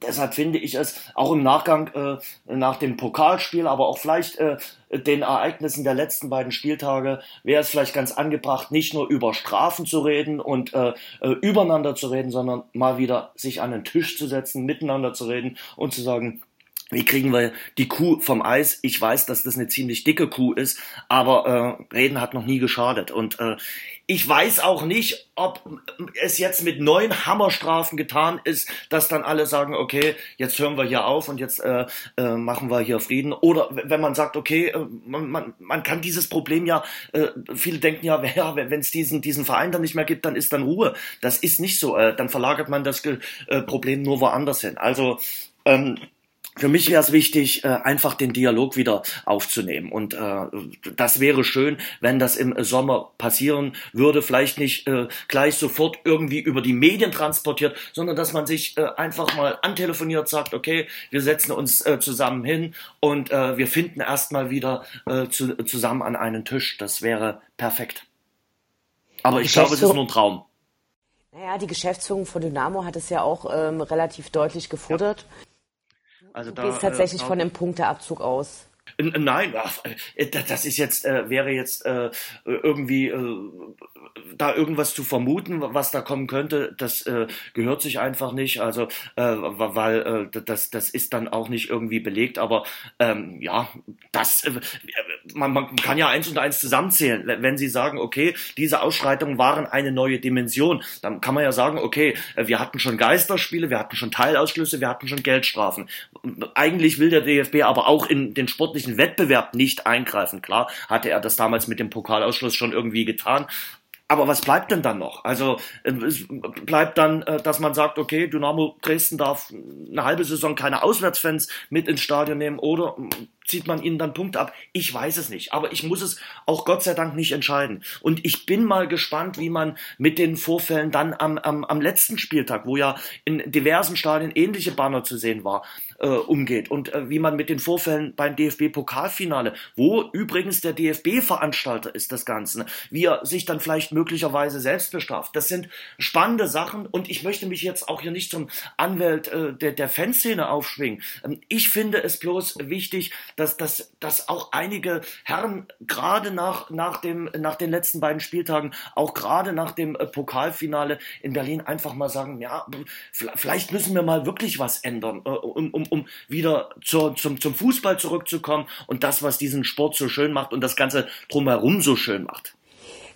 Deshalb finde ich es auch im Nachgang äh, nach dem Pokalspiel, aber auch vielleicht äh, den Ereignissen der letzten beiden Spieltage, wäre es vielleicht ganz angebracht, nicht nur über Strafen zu reden und äh, äh, übereinander zu reden, sondern mal wieder sich an den Tisch zu setzen, miteinander zu reden und zu sagen, wie kriegen wir die Kuh vom Eis? Ich weiß, dass das eine ziemlich dicke Kuh ist, aber äh, Reden hat noch nie geschadet. Und äh, ich weiß auch nicht, ob es jetzt mit neun Hammerstrafen getan ist, dass dann alle sagen, okay, jetzt hören wir hier auf und jetzt äh, äh, machen wir hier Frieden. Oder wenn man sagt, okay, äh, man, man, man kann dieses Problem ja, äh, viele denken ja, (laughs) ja wenn es diesen, diesen Verein dann nicht mehr gibt, dann ist dann Ruhe. Das ist nicht so. Äh, dann verlagert man das äh, Problem nur woanders hin. Also ähm, für mich wäre es wichtig, äh, einfach den Dialog wieder aufzunehmen. Und äh, das wäre schön, wenn das im Sommer passieren würde. Vielleicht nicht äh, gleich sofort irgendwie über die Medien transportiert, sondern dass man sich äh, einfach mal antelefoniert, sagt, okay, wir setzen uns äh, zusammen hin und äh, wir finden erstmal wieder äh, zu, zusammen an einen Tisch. Das wäre perfekt. Aber ich glaube, es ist nur ein Traum. Naja, die Geschäftsführung von Dynamo hat es ja auch ähm, relativ deutlich gefordert. Ja. Also du da, gehst tatsächlich äh, von dem Punkteabzug aus. Nein, ach, äh, das ist jetzt, äh, wäre jetzt äh, irgendwie äh, da irgendwas zu vermuten, was da kommen könnte. Das äh, gehört sich einfach nicht. Also, äh, weil äh, das, das ist dann auch nicht irgendwie belegt. Aber ähm, ja, das, äh, man, man kann ja eins und eins zusammenzählen. Wenn Sie sagen, okay, diese Ausschreitungen waren eine neue Dimension, dann kann man ja sagen, okay, wir hatten schon Geisterspiele, wir hatten schon Teilausschlüsse, wir hatten schon Geldstrafen. Eigentlich will der DFB aber auch in den sportlichen Wettbewerb nicht eingreifen. Klar hatte er das damals mit dem Pokalausschluss schon irgendwie getan, aber was bleibt denn dann noch? Also es bleibt dann, äh, dass man sagt, okay, Dynamo Dresden darf eine halbe Saison keine Auswärtsfans mit ins Stadion nehmen oder zieht man ihnen dann Punkte ab? Ich weiß es nicht, aber ich muss es auch Gott sei Dank nicht entscheiden. Und ich bin mal gespannt, wie man mit den Vorfällen dann am, am, am letzten Spieltag, wo ja in diversen Stadien ähnliche Banner zu sehen war, äh, umgeht und äh, wie man mit den Vorfällen beim DFB-Pokalfinale, wo übrigens der DFB Veranstalter ist des Ganzen, wie er sich dann vielleicht möglicherweise selbst bestraft. Das sind spannende Sachen und ich möchte mich jetzt auch hier nicht zum Anwalt äh, der, der Fanszene aufschwingen. Ähm, ich finde es bloß wichtig, dass, dass, dass auch einige Herren gerade nach, nach, dem, nach den letzten beiden Spieltagen, auch gerade nach dem äh, Pokalfinale in Berlin einfach mal sagen, ja, vielleicht müssen wir mal wirklich was ändern, äh, um, um, um wieder zur, zum, zum Fußball zurückzukommen und das, was diesen Sport so schön macht und das Ganze drumherum so schön macht.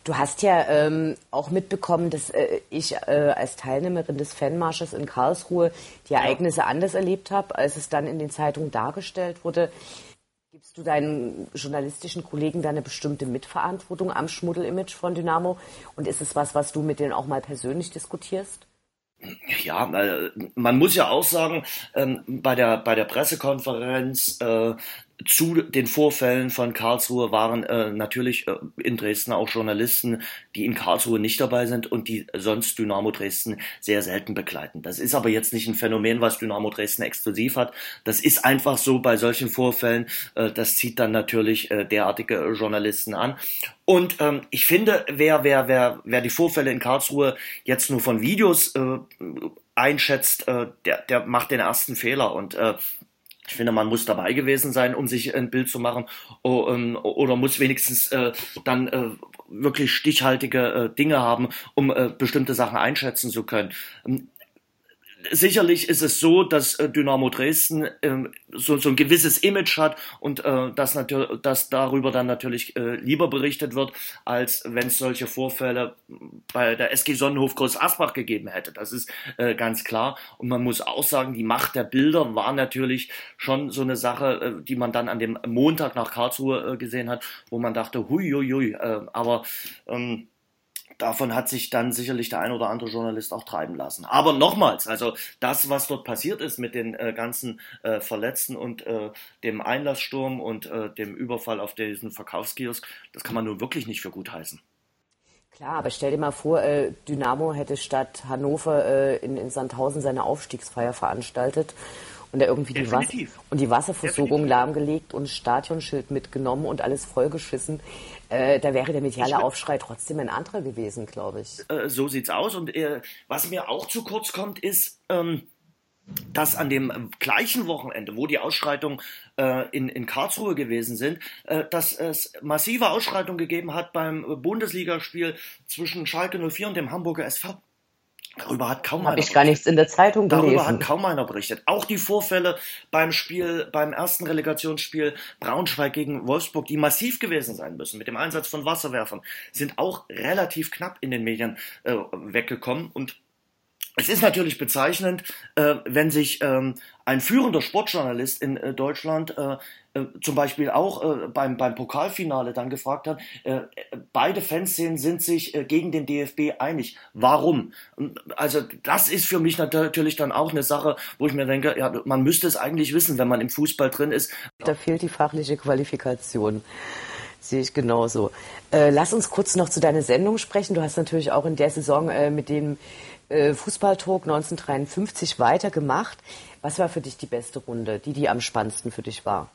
Du hast ja ähm, auch mitbekommen, dass äh, ich äh, als Teilnehmerin des Fanmarsches in Karlsruhe die Ereignisse ja. anders erlebt habe, als es dann in den Zeitungen dargestellt wurde. Du deinen journalistischen Kollegen da eine bestimmte Mitverantwortung am Schmuddelimage von Dynamo? Und ist es was, was du mit denen auch mal persönlich diskutierst? Ja, man muss ja auch sagen, ähm, bei der bei der Pressekonferenz äh, zu den Vorfällen von Karlsruhe waren äh, natürlich äh, in Dresden auch Journalisten, die in Karlsruhe nicht dabei sind und die sonst Dynamo Dresden sehr selten begleiten. Das ist aber jetzt nicht ein Phänomen, was Dynamo Dresden exklusiv hat. Das ist einfach so bei solchen Vorfällen. Äh, das zieht dann natürlich äh, derartige Journalisten an. Und ähm, ich finde, wer, wer, wer, wer die Vorfälle in Karlsruhe jetzt nur von Videos äh, einschätzt, äh, der, der macht den ersten Fehler. Und äh, ich finde, man muss dabei gewesen sein, um sich ein Bild zu machen, ähm, oder muss wenigstens äh, dann äh, wirklich stichhaltige äh, Dinge haben, um bestimmte Sachen einschätzen zu können. Sicherlich ist es so, dass äh, Dynamo Dresden ähm, so, so ein gewisses Image hat und äh, dass, dass darüber dann natürlich äh, lieber berichtet wird, als wenn es solche Vorfälle bei der SG Sonnenhof Groß Asbach gegeben hätte. Das ist äh, ganz klar. Und man muss auch sagen, die Macht der Bilder war natürlich schon so eine Sache, äh, die man dann an dem Montag nach Karlsruhe äh, gesehen hat, wo man dachte, hui, hui, hui. Aber ähm, davon hat sich dann sicherlich der ein oder andere Journalist auch treiben lassen. Aber nochmals, also das, was dort passiert ist mit den äh, ganzen äh, Verletzten und äh, dem Einlasssturm und äh, dem Überfall auf diesen Verkaufskiosk, das kann man nun wirklich nicht für gut heißen. Klar, aber stell dir mal vor, äh, Dynamo hätte statt Hannover äh, in, in Sandhausen seine Aufstiegsfeier veranstaltet und er irgendwie die, Wasser und die Wasserversorgung Definitiv. lahmgelegt und Stadionschild mitgenommen und alles vollgeschissen. Äh, da wäre der mediale Aufschrei trotzdem ein anderer gewesen, glaube ich. Äh, so sieht's aus. Und äh, was mir auch zu kurz kommt, ist, ähm, dass an dem gleichen Wochenende, wo die Ausschreitungen äh, in, in Karlsruhe gewesen sind, äh, dass es massive Ausschreitungen gegeben hat beim Bundesligaspiel zwischen Schalke 04 und dem Hamburger SV. Darüber hat kaum Hab einer. ich gar nichts in der Zeitung gelesen. Darüber hat kaum einer berichtet. Auch die Vorfälle beim Spiel, beim ersten Relegationsspiel Braunschweig gegen Wolfsburg, die massiv gewesen sein müssen, mit dem Einsatz von Wasserwerfern, sind auch relativ knapp in den Medien äh, weggekommen und es ist natürlich bezeichnend, äh, wenn sich ähm, ein führender Sportjournalist in äh, Deutschland äh, äh zum Beispiel auch äh, beim, beim Pokalfinale dann gefragt hat, äh, beide Fanszenen sind sich gegen den DFB einig. Warum? Also das ist für mich natürlich dann auch eine Sache, wo ich mir denke, ja, man müsste es eigentlich wissen, wenn man im Fußball drin ist. Da fehlt die fachliche Qualifikation. Sehe ich genauso. Äh, lass uns kurz noch zu deiner Sendung sprechen. Du hast natürlich auch in der Saison äh, mit dem äh, Fußballtalk 1953 weitergemacht. Was war für dich die beste Runde, die, die am spannendsten für dich war?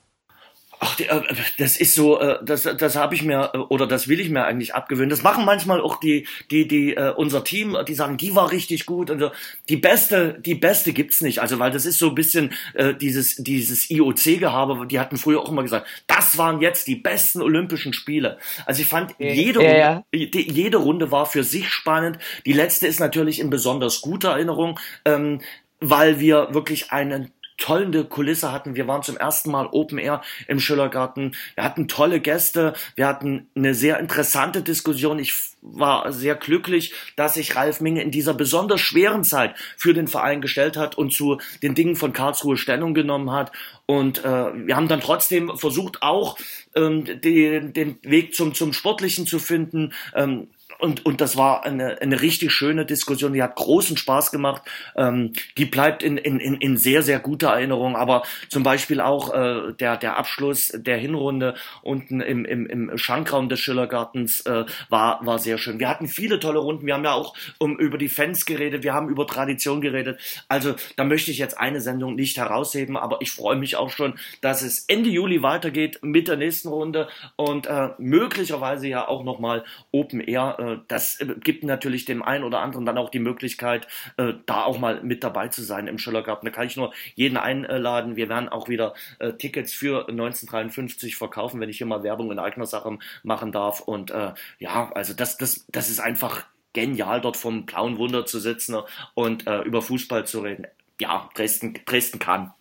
Ach, äh, das ist so, äh, das, das habe ich mir äh, oder das will ich mir eigentlich abgewöhnen. Das machen manchmal auch die, die, die unser Team, die sagen, die war richtig gut. Und die beste, die beste gibt's nicht. Also weil das ist so ein bisschen äh, dieses dieses IOC-Gehabe. Die hatten früher auch immer gesagt, das waren jetzt die besten Olympischen Spiele. Also ich fand jede ja, ja. Runde, jede Runde war für sich spannend. Die letzte ist natürlich in besonders guter Erinnerung. Ähm, weil wir wirklich einen tolle Kulisse hatten. Wir waren zum ersten Mal Open Air im Schillergarten. Wir hatten tolle Gäste. Wir hatten eine sehr interessante Diskussion. Ich war sehr glücklich, dass sich Ralf Minge in dieser besonders schweren Zeit für den Verein gestellt hat und zu den Dingen von Karlsruhe Stellung genommen hat. Und äh, wir haben dann trotzdem versucht, auch ähm, den, den Weg zum, zum Sportlichen zu finden. Ähm, und, und das war eine, eine richtig schöne Diskussion, die hat großen Spaß gemacht. Ähm, die bleibt in, in, in sehr, sehr guter Erinnerung. Aber zum Beispiel auch äh, der, der Abschluss der Hinrunde unten im, im, im Schankraum des Schillergartens äh, war, war sehr schön. Wir hatten viele tolle Runden. Wir haben ja auch um, über die Fans geredet, wir haben über Tradition geredet. Also da möchte ich jetzt eine Sendung nicht herausheben, aber ich freue mich auch schon, dass es Ende Juli weitergeht mit der nächsten Runde und äh, möglicherweise ja auch nochmal Open Air. Äh, das äh, gibt natürlich dem einen oder anderen dann auch die Möglichkeit, äh, da auch mal mit dabei zu sein im Schillergarten. Da kann ich nur jeden einladen. Wir werden auch wieder äh, Tickets für 1953 verkaufen, wenn ich hier mal Werbung in eigener Sache machen darf. Und ja, also das, das, das ist einfach genial, dort vom blauen Wunder zu sitzen und über Fußball zu reden. Ja, Dresden, Dresden kann.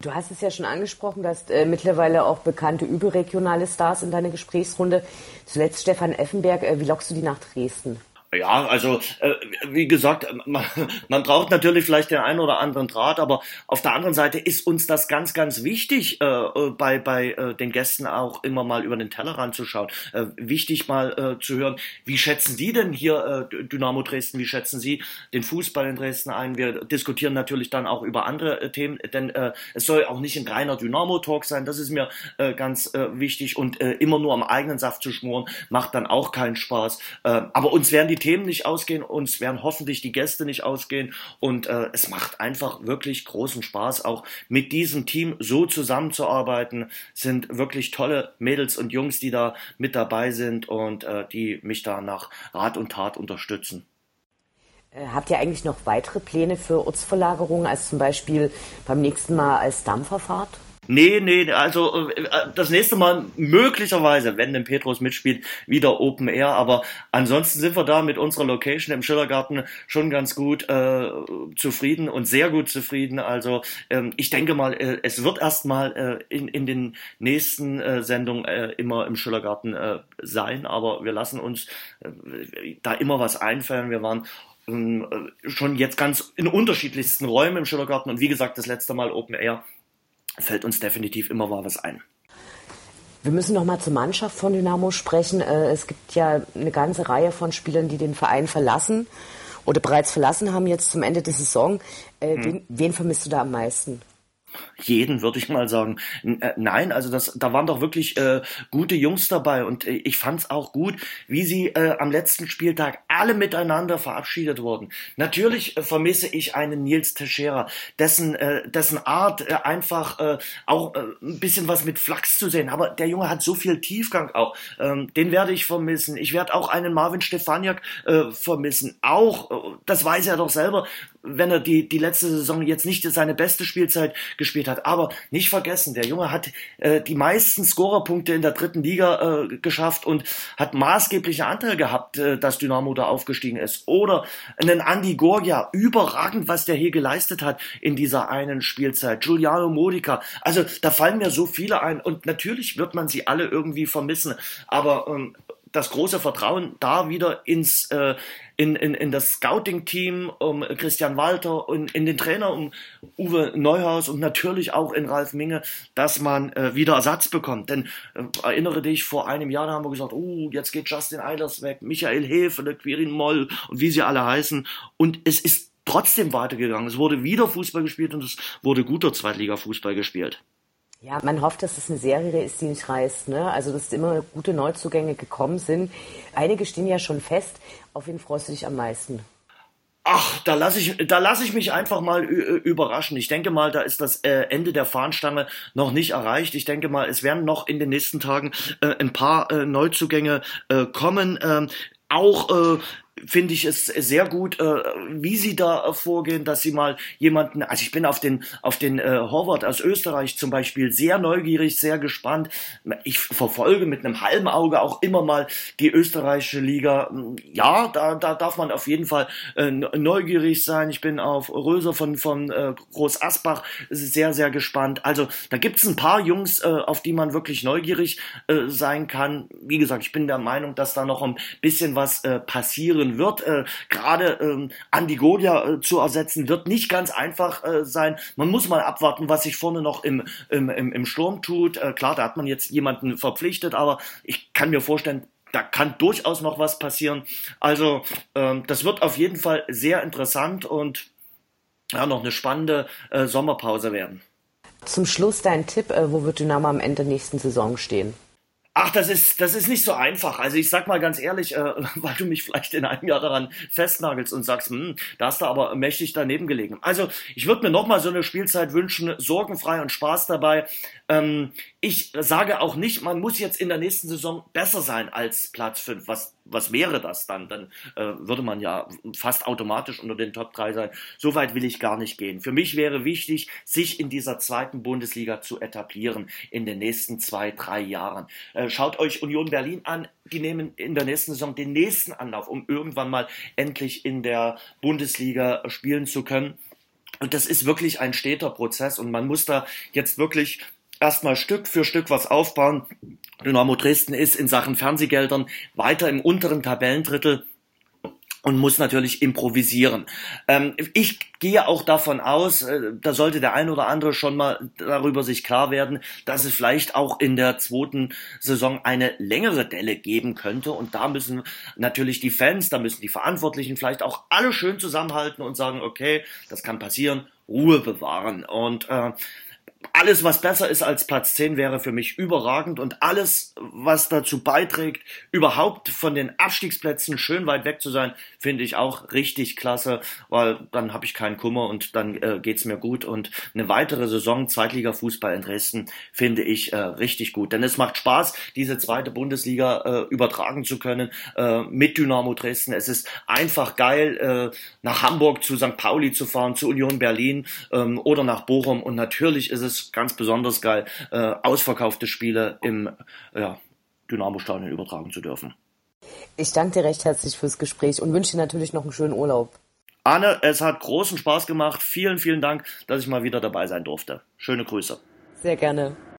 Du hast es ja schon angesprochen, du hast äh, mittlerweile auch bekannte überregionale Stars in deiner Gesprächsrunde. Zuletzt Stefan Effenberg. Äh, wie lockst du die nach Dresden? Ja, also äh, wie gesagt, man, (laughs) man braucht natürlich vielleicht den einen oder anderen Draht, aber auf der anderen Seite ist uns das ganz, ganz wichtig, äh, äh bei, bei äh, den Gästen auch immer mal über den Tellerrand zu schauen. Äh, wichtig mal äh, zu hören, wie schätzen Sie denn hier Dynamo Dresden, wie schätzen Sie den Fußball in Dresden ein? Wir diskutieren natürlich dann auch über andere Themen, denn es soll auch nicht ein reiner Dynamo-Talk sein, das ist mir ganz wichtig und immer nur am eigenen Saft zu schmoren, macht dann auch keinen Spaß. Äh, aber uns werden die Themen nicht ausgehen, uns werden hoffentlich die Gäste nicht ausgehen und äh, es macht einfach wirklich großen Spaß, auch mit diesem Team so zusammenzuarbeiten. Sind wirklich tolle Mädels und Jungs, die da mit dabei sind und äh, die mich da nach Rat und Tat unterstützen. Äh, habt ihr eigentlich noch weitere Pläne für Ortsverlagerungen, als zum Beispiel beim nächsten Mal als Dampferfahrt? Nee, nee, also äh, das nächste Mal möglicherweise, wenn denn Petrus mitspielt, wieder Open Air. Aber ansonsten sind wir da mit unserer Location im Schillergarten schon ganz gut äh, zufrieden und sehr gut zufrieden. Also ähm, ich denke mal, äh, es wird erstmal äh, in, in den nächsten äh, Sendungen äh, immer im Schillergarten äh, sein. Aber wir lassen uns äh, da immer was einfallen. Wir waren ähm, äh, schon jetzt ganz in unterschiedlichsten Räumen im Schillergarten und wie gesagt, das letzte Mal Open Air fällt uns definitiv immer mal was ein. Wir müssen noch mal zur Mannschaft von Dynamo sprechen. Äh, es gibt ja eine ganze Reihe von Spielern, die den Verein verlassen oder bereits verlassen haben jetzt zum Ende der Saison. Äh, hm. Wen, wen vermisst du da am meisten? Jeden, würde ich mal sagen. Äh, nein, also das, da waren doch wirklich äh, gute Jungs dabei und äh, ich fand es auch gut, wie sie äh, am letzten Spieltag alle miteinander verabschiedet wurden. Natürlich äh, vermisse ich einen Nils Teixeira, dessen, äh, dessen Art äh, einfach äh, auch äh, ein bisschen was mit Flachs zu sehen, aber der Junge hat so viel Tiefgang auch. Ähm, den werde ich vermissen. Ich werde auch einen Marvin Stefaniak äh, vermissen. Auch, äh, das weiß er doch selber, wenn er die, die letzte Saison jetzt nicht seine beste Spielzeit gespielt hat. Aber nicht vergessen, der Junge hat äh, die meisten Scorerpunkte in der dritten Liga äh, geschafft und hat maßgeblichen Anteil gehabt, äh, dass Dynamo da aufgestiegen ist. Oder einen Andy Gorgia, überragend, was der hier geleistet hat in dieser einen Spielzeit. Giuliano Modica. Also da fallen mir so viele ein und natürlich wird man sie alle irgendwie vermissen. Aber ähm, das große Vertrauen da wieder ins äh, in, in, in das Scouting-Team um Christian Walter und in den Trainer um Uwe Neuhaus und natürlich auch in Ralf Minge, dass man äh, wieder Ersatz bekommt. Denn äh, erinnere dich, vor einem Jahr haben wir gesagt, oh, jetzt geht Justin Eilers weg, Michael Hefe, der Quirin Moll und wie sie alle heißen. Und es ist trotzdem weitergegangen. Es wurde wieder Fußball gespielt und es wurde guter Zweitliga-Fußball gespielt. Ja, man hofft, dass es eine Serie ist, die nicht reißt. Ne? Also, dass immer gute Neuzugänge gekommen sind. Einige stehen ja schon fest. Auf wen freust du dich am meisten? Ach, da lasse ich, da ich mich einfach mal überraschen. Ich denke mal, da ist das äh, Ende der Fahnenstange noch nicht erreicht. Ich denke mal, es werden noch in den nächsten Tagen äh, ein paar äh, Neuzugänge äh, kommen. Ähm, auch äh, finde ich es sehr gut, äh, wie sie da äh, vorgehen, dass sie mal jemanden, also ich bin auf den auf den äh, Horvath aus Österreich zum Beispiel sehr neugierig, sehr gespannt. Ich verfolge mit einem halben Auge auch immer mal die österreichische Liga. Ja, da, da darf man auf jeden Fall äh, neugierig sein. Ich bin auf Röser von von äh, Groß Asbach sehr sehr gespannt. Also da gibt's ein paar Jungs, äh, auf die man wirklich neugierig äh, sein kann. Wie gesagt, ich bin der Meinung, dass da noch ein bisschen was äh, passieren wird. Äh, Gerade ähm, Andi Godia äh, zu ersetzen, wird nicht ganz einfach äh, sein. Man muss mal abwarten, was sich vorne noch im, im, im, im Sturm tut. Äh, klar, da hat man jetzt jemanden verpflichtet, aber ich kann mir vorstellen, da kann durchaus noch was passieren. Also ähm, das wird auf jeden Fall sehr interessant und ja, noch eine spannende äh, Sommerpause werden. Zum Schluss dein Tipp, äh, wo wird Dynamo am Ende der nächsten Saison stehen? Ach, das ist, das ist nicht so einfach. Also ich sag mal ganz ehrlich, äh, (laughs) weil du mich vielleicht in einem Jahr daran festnagelst und sagst, hm, da hast du aber mächtig daneben gelegen. Also ich würde mir nochmal so eine Spielzeit wünschen, sorgenfrei und Spaß dabei. Ähm, ich sage auch nicht, man muss jetzt in der nächsten Saison besser sein als Platz 5. Was, was wäre das dann? Dann äh, würde man ja fast automatisch unter den Top 3 sein. So weit will ich gar nicht gehen. Für mich wäre wichtig, sich in dieser zweiten Bundesliga zu etablieren in den nächsten zwei, drei Jahren. Äh, schaut euch Union Berlin an. Die nehmen in der nächsten Saison den nächsten Anlauf, um irgendwann mal endlich in der Bundesliga spielen zu können. Und das ist wirklich ein steter Prozess und man muss da jetzt wirklich erstmal Stück für Stück was aufbauen. Dynamo Dresden ist in Sachen Fernsehgeldern weiter im unteren Tabellendrittel und muss natürlich improvisieren. Ähm, ich gehe auch davon aus, äh, da sollte der ein oder andere schon mal darüber sich klar werden, dass es vielleicht auch in der zweiten Saison eine längere Delle geben könnte. Und da müssen natürlich die Fans, da müssen die Verantwortlichen vielleicht auch alle schön zusammenhalten und sagen, okay, das kann passieren, Ruhe bewahren. Und äh, alles, was besser ist als Platz 10, wäre für mich überragend und alles, was dazu beiträgt, überhaupt von den Abstiegsplätzen schön weit weg zu sein, finde ich auch richtig klasse, weil dann habe ich keinen Kummer und dann äh, geht's mir gut und eine weitere Saison Zweitliga-Fußball in Dresden finde ich äh, richtig gut, denn es macht Spaß, diese zweite Bundesliga äh, übertragen zu können äh, mit Dynamo Dresden. Es ist einfach geil, äh, nach Hamburg zu St. Pauli zu fahren, zu Union Berlin ähm, oder nach Bochum und natürlich ist es ganz besonders geil, äh, ausverkaufte Spiele im ja, Dynamo-Stadion übertragen zu dürfen. Ich danke dir recht herzlich fürs Gespräch und wünsche dir natürlich noch einen schönen Urlaub. Anne, es hat großen Spaß gemacht. Vielen, vielen Dank, dass ich mal wieder dabei sein durfte. Schöne Grüße. Sehr gerne.